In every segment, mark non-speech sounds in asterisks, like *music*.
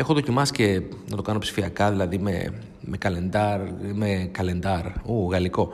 Έχω δοκιμάσει και να το κάνω ψηφιακά, δηλαδή με, με καλεντάρ, με καλεντάρ, ου, γαλλικό.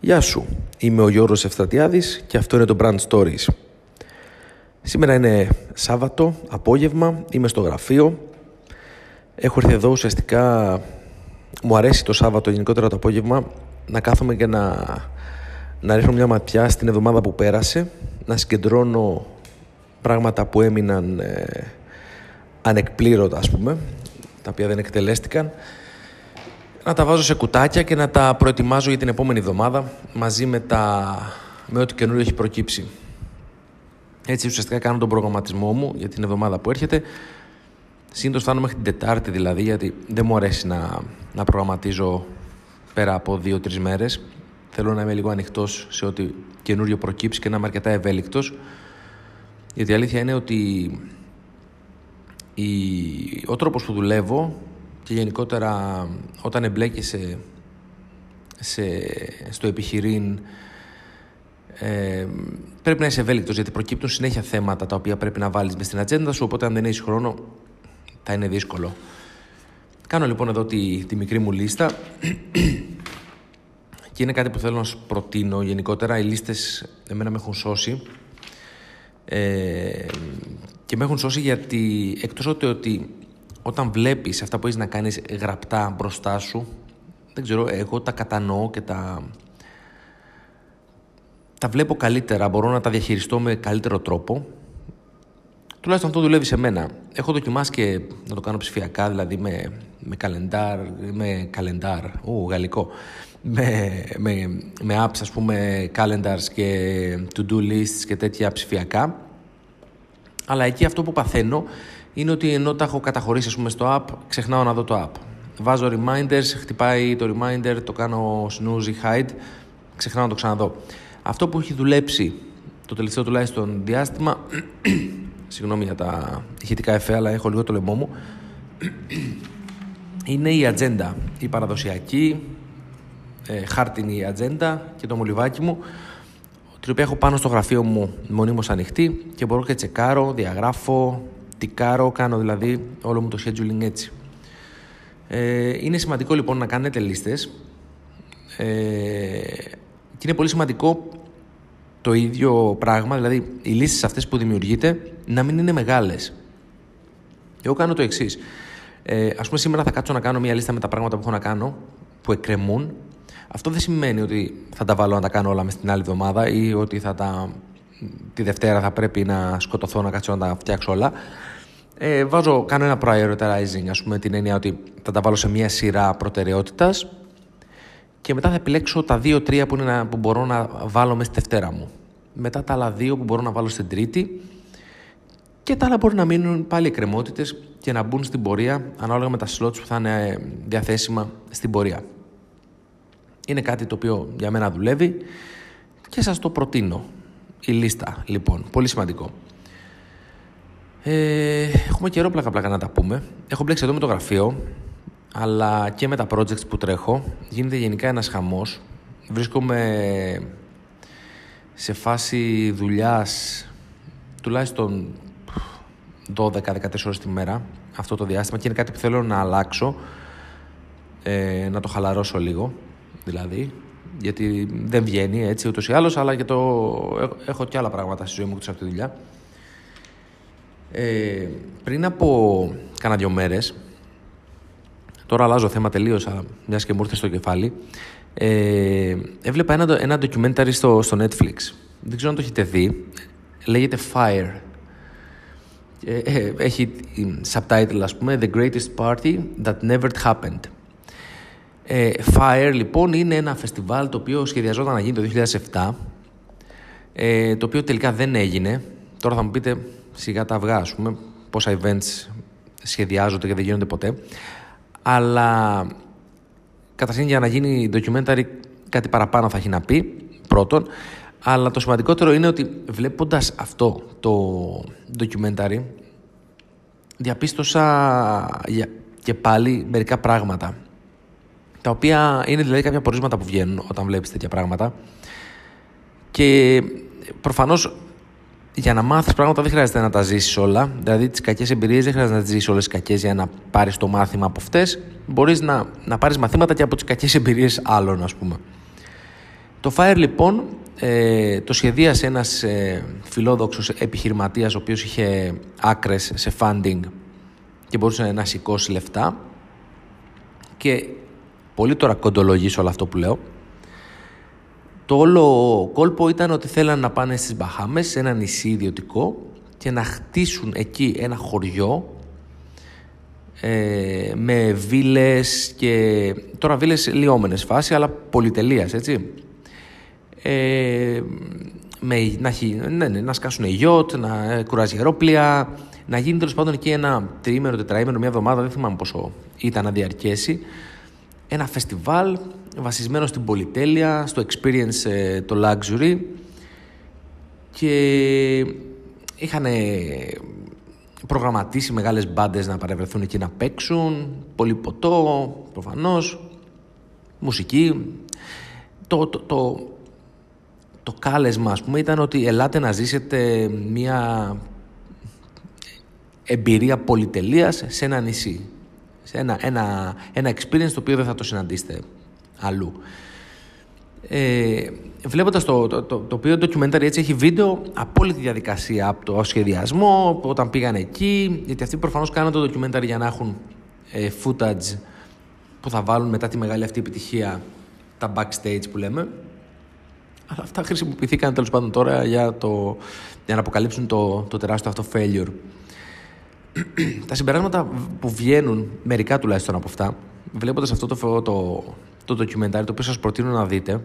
Γεια σου, είμαι ο Γιώργος Ευστρατιάδης και αυτό είναι το Brand Stories. Σήμερα είναι Σάββατο, απόγευμα, είμαι στο γραφείο. Έχω έρθει εδώ ουσιαστικά, μου αρέσει το Σάββατο γενικότερα το απόγευμα, να κάθομαι και να, να ρίχνω μια ματιά στην εβδομάδα που πέρασε, να συγκεντρώνω πράγματα που έμειναν ε, ανεκπλήρωτα ας πούμε, τα οποία δεν εκτελέστηκαν να τα βάζω σε κουτάκια και να τα προετοιμάζω για την επόμενη εβδομάδα μαζί με, τα... με ό,τι καινούριο έχει προκύψει. Έτσι ουσιαστικά κάνω τον προγραμματισμό μου για την εβδομάδα που έρχεται. Σύντομα φτάνω μέχρι την Τετάρτη δηλαδή, γιατί δεν μου αρέσει να, να προγραμματίζω πέρα από δύο-τρεις μέρες. Θέλω να είμαι λίγο ανοιχτός σε ό,τι καινούριο προκύψει και να είμαι αρκετά ευέλικτος. Γιατί η αλήθεια είναι ότι η... ο τρόπος που δουλεύω και γενικότερα όταν εμπλέκεσαι σε, στο επιχειρήν ε, πρέπει να είσαι ευέλικτος γιατί προκύπτουν συνέχεια θέματα τα οποία πρέπει να βάλεις μες στην ατζέντα σου οπότε αν δεν έχεις χρόνο θα είναι δύσκολο. Κάνω λοιπόν εδώ τη, τη μικρή μου λίστα και είναι κάτι που θέλω να σου προτείνω. Γενικότερα οι λίστες εμένα με έχουν σώσει. Ε, και με έχουν σώσει γιατί εκτός ότι, ότι όταν βλέπεις αυτά που έχεις να κάνεις γραπτά μπροστά σου, δεν ξέρω, εγώ τα κατανοώ και τα, τα βλέπω καλύτερα, μπορώ να τα διαχειριστώ με καλύτερο τρόπο. Τουλάχιστον αυτό δουλεύει σε μένα. Έχω δοκιμάσει και να το κάνω ψηφιακά, δηλαδή με, με καλεντάρ, με καλεντάρ, ου, γαλλικό, με, με, με apps ας πούμε calendars και to-do lists και τέτοια ψηφιακά. Αλλά εκεί αυτό που παθαίνω είναι ότι ενώ τα έχω καταχωρήσει ας πούμε, στο app, ξεχνάω να δω το app. Βάζω reminders, χτυπάει το reminder, το κάνω snooze ή hide, ξεχνάω να το ξαναδώ. Αυτό που έχει δουλέψει το τελευταίο τουλάχιστον διάστημα, συγγνώμη για τα ηχητικά εφέ, αλλά έχω λίγο το λαιμό μου, είναι η ατζέντα, η παραδοσιακή, ε, χάρτινη ατζέντα και το μολυβάκι μου, την οποία έχω πάνω στο γραφείο μου μονίμως ανοιχτή και μπορώ και τσεκάρω, διαγράφω, τικάρω, κάνω δηλαδή όλο μου το scheduling έτσι. Ε, είναι σημαντικό λοιπόν να κάνετε λίστες ε, και είναι πολύ σημαντικό το ίδιο πράγμα, δηλαδή οι λίστες αυτές που δημιουργείτε να μην είναι μεγάλες. Εγώ κάνω το εξής. Ε, ας πούμε σήμερα θα κάτσω να κάνω μια λίστα με τα πράγματα που έχω να κάνω, που εκκρεμούν. Αυτό δεν σημαίνει ότι θα τα βάλω να τα κάνω όλα μες την άλλη εβδομάδα ή ότι θα τα τη Δευτέρα θα πρέπει να σκοτωθώ να κάτσω να τα φτιάξω όλα. Ε, βάζω, κάνω ένα prioritizing, ας πούμε, την έννοια ότι θα τα βάλω σε μια σειρά προτεραιότητας και μετά θα επιλέξω τα δύο-τρία που, που μπορώ να βάλω μέσα στη Δευτέρα μου. Μετά τα άλλα δύο που μπορώ να βάλω στην Τρίτη και τα άλλα μπορεί να μείνουν πάλι εκκρεμότητες και να μπουν στην πορεία ανάλογα με τα slots που θα είναι διαθέσιμα στην πορεία. Είναι κάτι το οποίο για μένα δουλεύει και σας το προτείνω. Η λίστα, λοιπόν. Πολύ σημαντικό. Ε, έχουμε καιρό πλάκα πλάκα να τα πούμε. Έχω μπλέξει εδώ με το γραφείο, αλλά και με τα projects που τρέχω. Γίνεται γενικά ένας χαμός. Βρίσκομαι σε φάση δουλειάς τουλάχιστον 12-14 ώρες τη μέρα αυτό το διάστημα και είναι κάτι που θέλω να αλλάξω ε, να το χαλαρώσω λίγο δηλαδή γιατί δεν βγαίνει έτσι ούτως ή άλλως αλλά και το, έχω και άλλα πράγματα στη ζωή μου εκτός από τη δουλειά ε, πριν από κάνα δυο μέρες τώρα αλλάζω θέμα τελείως μιας και μου ήρθε στο κεφάλι. Ε, έβλεπα ένα, ένα documentary στο, στο Netflix. Δεν ξέρω αν το έχετε δει. Λέγεται Fire. Ε, ε, έχει subtitle ας πούμε The Greatest Party That Never Happened. Ε, Fire λοιπόν είναι ένα φεστιβάλ το οποίο σχεδιαζόταν να γίνει το 2007 ε, το οποίο τελικά δεν έγινε. Τώρα θα μου πείτε σιγά τα αυγά ας πούμε πόσα events σχεδιάζονται και δεν γίνονται ποτέ αλλά καταρχήν για να γίνει documentary κάτι παραπάνω θα έχει να πει πρώτον. Αλλά το σημαντικότερο είναι ότι βλέποντας αυτό το documentary διαπίστωσα και πάλι μερικά πράγματα τα οποία είναι δηλαδή κάποια πορίσματα που βγαίνουν όταν βλέπεις τέτοια πράγματα. Και προφανώς για να μάθεις πράγματα δεν χρειάζεται να τα ζήσεις όλα. Δηλαδή τις κακές εμπειρίες δεν χρειάζεται να τις ζήσεις όλες τις κακές για να πάρεις το μάθημα από αυτές. Μπορείς να, να πάρεις μαθήματα και από τις κακές εμπειρίες άλλων ας πούμε. Το FIRE λοιπόν ε, το σχεδίασε ένας ε, φιλόδοξος επιχειρηματίας ο οποίος είχε άκρες σε funding και μπορούσε να σηκώσει λεφτά και πολύ τώρα κοντολογήσω όλο αυτό που λέω το όλο κόλπο ήταν ότι θέλαν να πάνε στις Μπαχάμες σε ένα νησί ιδιωτικό και να χτίσουν εκεί ένα χωριό ε, με βίλες και τώρα βίλες λιώμενες φάση αλλά πολυτελείας έτσι ε, με, να, ναι, ναι, να σκάσουν γιότ, να ε, κουράζει αερόπλια, να γίνει τέλος πάντων εκεί ένα τριήμερο, τετραήμερο, μια εβδομάδα, δεν θυμάμαι πόσο ήταν να διαρκέσει. Ένα φεστιβάλ βασισμένο στην πολυτέλεια, στο experience, ε, το luxury και είχαν προγραμματίσει μεγάλες μπάντες να παρευρεθούν εκεί να παίξουν, πολύ ποτό, προφανώς, μουσική. Το, το, το, το κάλεσμα ας πούμε ήταν ότι ελάτε να ζήσετε μια εμπειρία πολυτελείας σε ένα νησί. Σε ένα, ένα, ένα experience το οποίο δεν θα το συναντήσετε αλλού. Ε, βλέποντας το, το, το, το οποίο documentary έτσι έχει βίντεο απόλυτη διαδικασία από το σχεδιασμό όταν πήγαν εκεί γιατί αυτοί προφανώς κάνουν το documentary για να έχουν ε, footage που θα βάλουν μετά τη μεγάλη αυτή επιτυχία τα backstage που λέμε αλλά αυτά χρησιμοποιηθήκαν τέλος πάντων τώρα για, το, για να αποκαλύψουν το, το τεράστιο αυτό failure. *clears throat* τα συμπεράσματα που βγαίνουν, μερικά τουλάχιστον από αυτά, βλέποντας αυτό το, το, το ντοκιμεντάρι, το οποίο σας προτείνω να δείτε,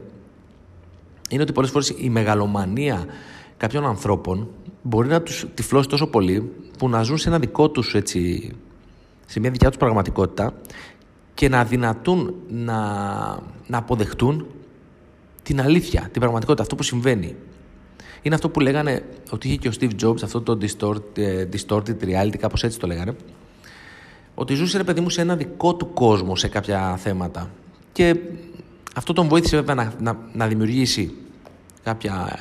είναι ότι πολλές φορές η μεγαλομανία κάποιων ανθρώπων μπορεί να τους τυφλώσει τόσο πολύ που να ζουν σε ένα δικό τους έτσι, σε μια δικιά τους πραγματικότητα και να δυνατούν να, να αποδεχτούν την αλήθεια, την πραγματικότητα, αυτό που συμβαίνει. Είναι αυτό που λέγανε ότι είχε και ο Steve Jobs, αυτό το distort, ε, distorted reality, κάπως έτσι το λέγανε. Ότι ζούσε, ρε παιδί μου, σε ένα δικό του κόσμο σε κάποια θέματα. Και αυτό τον βοήθησε βέβαια να, να, να δημιουργήσει κάποια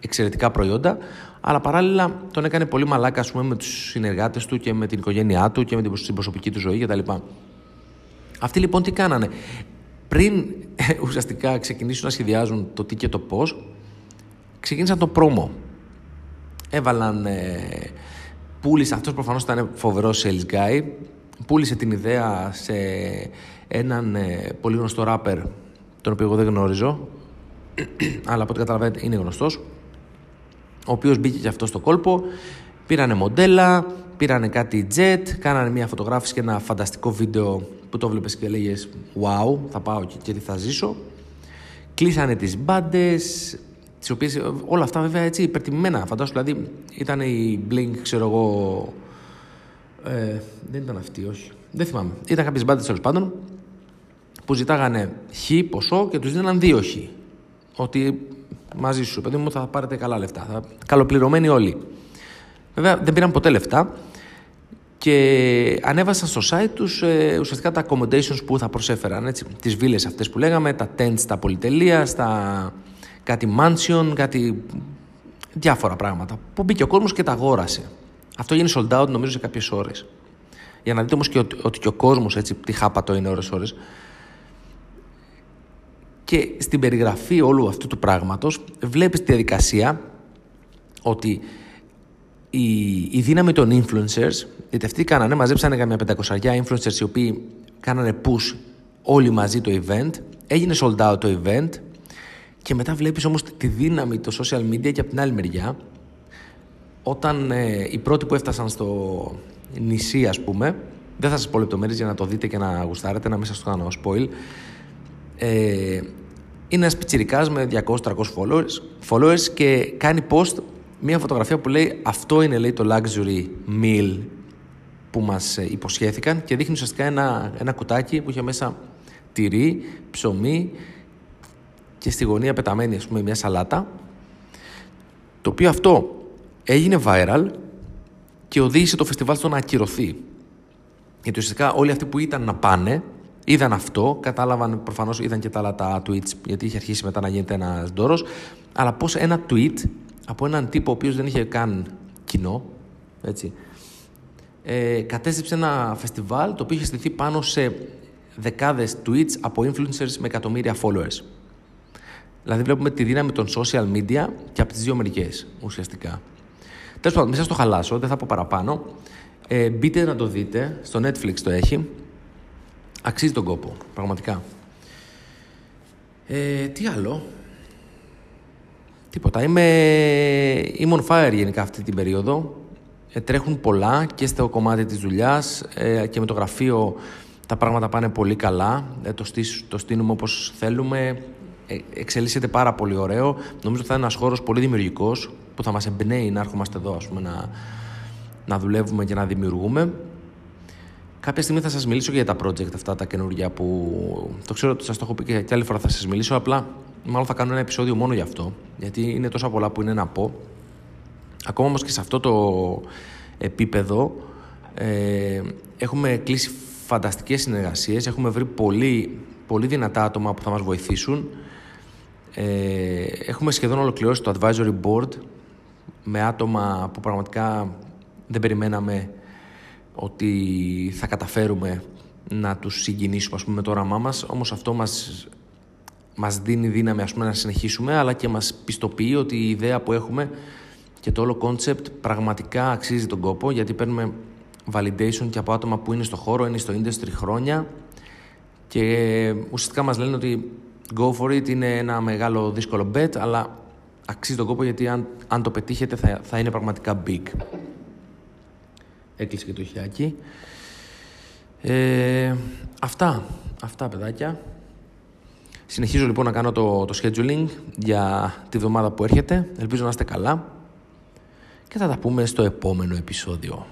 εξαιρετικά προϊόντα, αλλά παράλληλα τον έκανε πολύ μαλάκα πούμε, με τους συνεργάτες του και με την οικογένειά του και με την προσωπική του ζωή κτλ. Αυτοί λοιπόν τι κάνανε; Πριν ουσιαστικά ξεκινήσουν να σχεδιάζουν το τι και το πώς, ξεκίνησαν το πρόμο. Έβαλαν, ε, πούλησε, αυτός προφανώς ήταν φοβερός sales guy, πούλησε την ιδέα σε έναν ε, πολύ γνωστό rapper, τον οποίο εγώ δεν γνώριζω, *clears throat* αλλά από ό,τι καταλαβαίνετε είναι γνωστός, ο οποίος μπήκε και αυτός στο κόλπο, πήρανε μοντέλα, πήρανε κάτι jet, κάνανε μια φωτογράφηση και ένα φανταστικό βίντεο που το βλέπεις και λέγες wow, θα πάω και, και τι θα ζήσω. Κλείσανε τις μπάντες, τις οποίες όλα αυτά βέβαια έτσι υπερτιμημένα. Φαντάσου δηλαδή ήταν η Blink, ξέρω εγώ, ε, δεν ήταν αυτή, όχι. Δεν θυμάμαι. Ήταν κάποιες μπάντες τέλος πάντων που ζητάγανε χ ποσό και τους δίναν δύο χ. Ότι μαζί σου, παιδί μου, θα πάρετε καλά λεφτά. Θα... Καλοπληρωμένοι όλοι. Βέβαια δεν πήραν ποτέ λεφτά και ανέβασαν στο site τους ε, ουσιαστικά τα accommodations που θα προσέφεραν, έτσι, τις βίλες αυτές που λέγαμε, τα tents, τα πολυτελεία, στα κάτι mansion, κάτι διάφορα πράγματα, που μπήκε ο κόσμος και τα αγόρασε. Αυτό γίνει sold out νομίζω σε κάποιες ώρες. Για να δείτε όμως και ότι, ότι και ο κόσμος έτσι τι χάπατο είναι ώρες ώρες. Και στην περιγραφή όλου αυτού του πράγματος βλέπεις τη διαδικασία ότι η, η δύναμη των influencers, γιατί αυτοί κάνανε, μαζέψανε καμιά πεντακοσαριά influencers οι οποίοι κάνανε push όλοι μαζί το event, έγινε sold out το event και μετά βλέπεις όμως τη δύναμη των social media και από την άλλη μεριά όταν ε, οι πρώτοι που έφτασαν στο νησί ας πούμε δεν θα σας πω λεπτομέρειες για να το δείτε και να γουστάρετε να μην σας το κάνω spoil ε, είναι ένας πιτσιρικάς με 200-300 followers, followers και κάνει post μια φωτογραφία που λέει αυτό είναι λέει το luxury meal που μας ε, υποσχέθηκαν και δείχνει ουσιαστικά ένα, ένα κουτάκι που είχε μέσα τυρί, ψωμί και στη γωνία πεταμένη ας πούμε μια σαλάτα το οποίο αυτό έγινε viral και οδήγησε το φεστιβάλ στο να ακυρωθεί γιατί ουσιαστικά όλοι αυτοί που ήταν να πάνε είδαν αυτό, κατάλαβαν προφανώς είδαν και τα άλλα τα tweets γιατί είχε αρχίσει μετά να γίνεται ένας ντόρος αλλά πως ένα tweet από έναν τύπο ο οποίος δεν είχε καν κοινό έτσι, ε, κατέστρεψε ένα φεστιβάλ το οποίο είχε στηθεί πάνω σε δεκάδες tweets από influencers με εκατομμύρια followers. Δηλαδή βλέπουμε τη δύναμη των social media και από τις δύο μερικές ουσιαστικά. Τέλος πάντων, μην σας το χαλάσω, δεν θα πω παραπάνω. Ε, μπείτε να το δείτε, στο Netflix το έχει. Αξίζει τον κόπο, πραγματικά. Ε, τι άλλο; Τίποτα. Είμαι, είμαι on fire γενικά αυτή την περίοδο. Ε, τρέχουν πολλά και στο κομμάτι της δουλειάς ε, και με το γραφείο τα πράγματα πάνε πολύ καλά. Ε, το, το στείλουμε όπως θέλουμε. Ε, εξελίσσεται πάρα πολύ ωραίο. Νομίζω ότι θα είναι ένας χώρος πολύ δημιουργικός που θα μας εμπνέει να έρχομαστε εδώ ας πούμε, να, να δουλεύουμε και να δημιουργούμε. Κάποια στιγμή θα σας μιλήσω για τα project αυτά τα καινούργια που το ξέρω ότι σας το έχω πει και άλλη φορά θα σας μιλήσω απλά μάλλον θα κάνω ένα επεισόδιο μόνο γι' αυτό γιατί είναι τόσα πολλά που είναι να πω ακόμα όμως και σε αυτό το επίπεδο ε, έχουμε κλείσει φανταστικές συνεργασίες έχουμε βρει πολύ, πολύ δυνατά άτομα που θα μας βοηθήσουν ε, έχουμε σχεδόν ολοκληρώσει το advisory board με άτομα που πραγματικά δεν περιμέναμε ότι θα καταφέρουμε να τους συγκινήσουμε ας πούμε, με το όραμά μας, όμως αυτό μας, μας δίνει δύναμη ας πούμε, να συνεχίσουμε, αλλά και μας πιστοποιεί ότι η ιδέα που έχουμε και το όλο concept πραγματικά αξίζει τον κόπο, γιατί παίρνουμε validation και από άτομα που είναι στο χώρο, είναι στο industry χρόνια και ουσιαστικά μας λένε ότι go for it είναι ένα μεγάλο δύσκολο bet, αλλά αξίζει τον κόπο γιατί αν, αν το πετύχετε θα, θα είναι πραγματικά big. Έκλεισε και το χιάκι. Ε, αυτά, αυτά παιδάκια. Συνεχίζω λοιπόν να κάνω το, το scheduling για τη βδομάδα που έρχεται. Ελπίζω να είστε καλά και θα τα πούμε στο επόμενο επεισόδιο.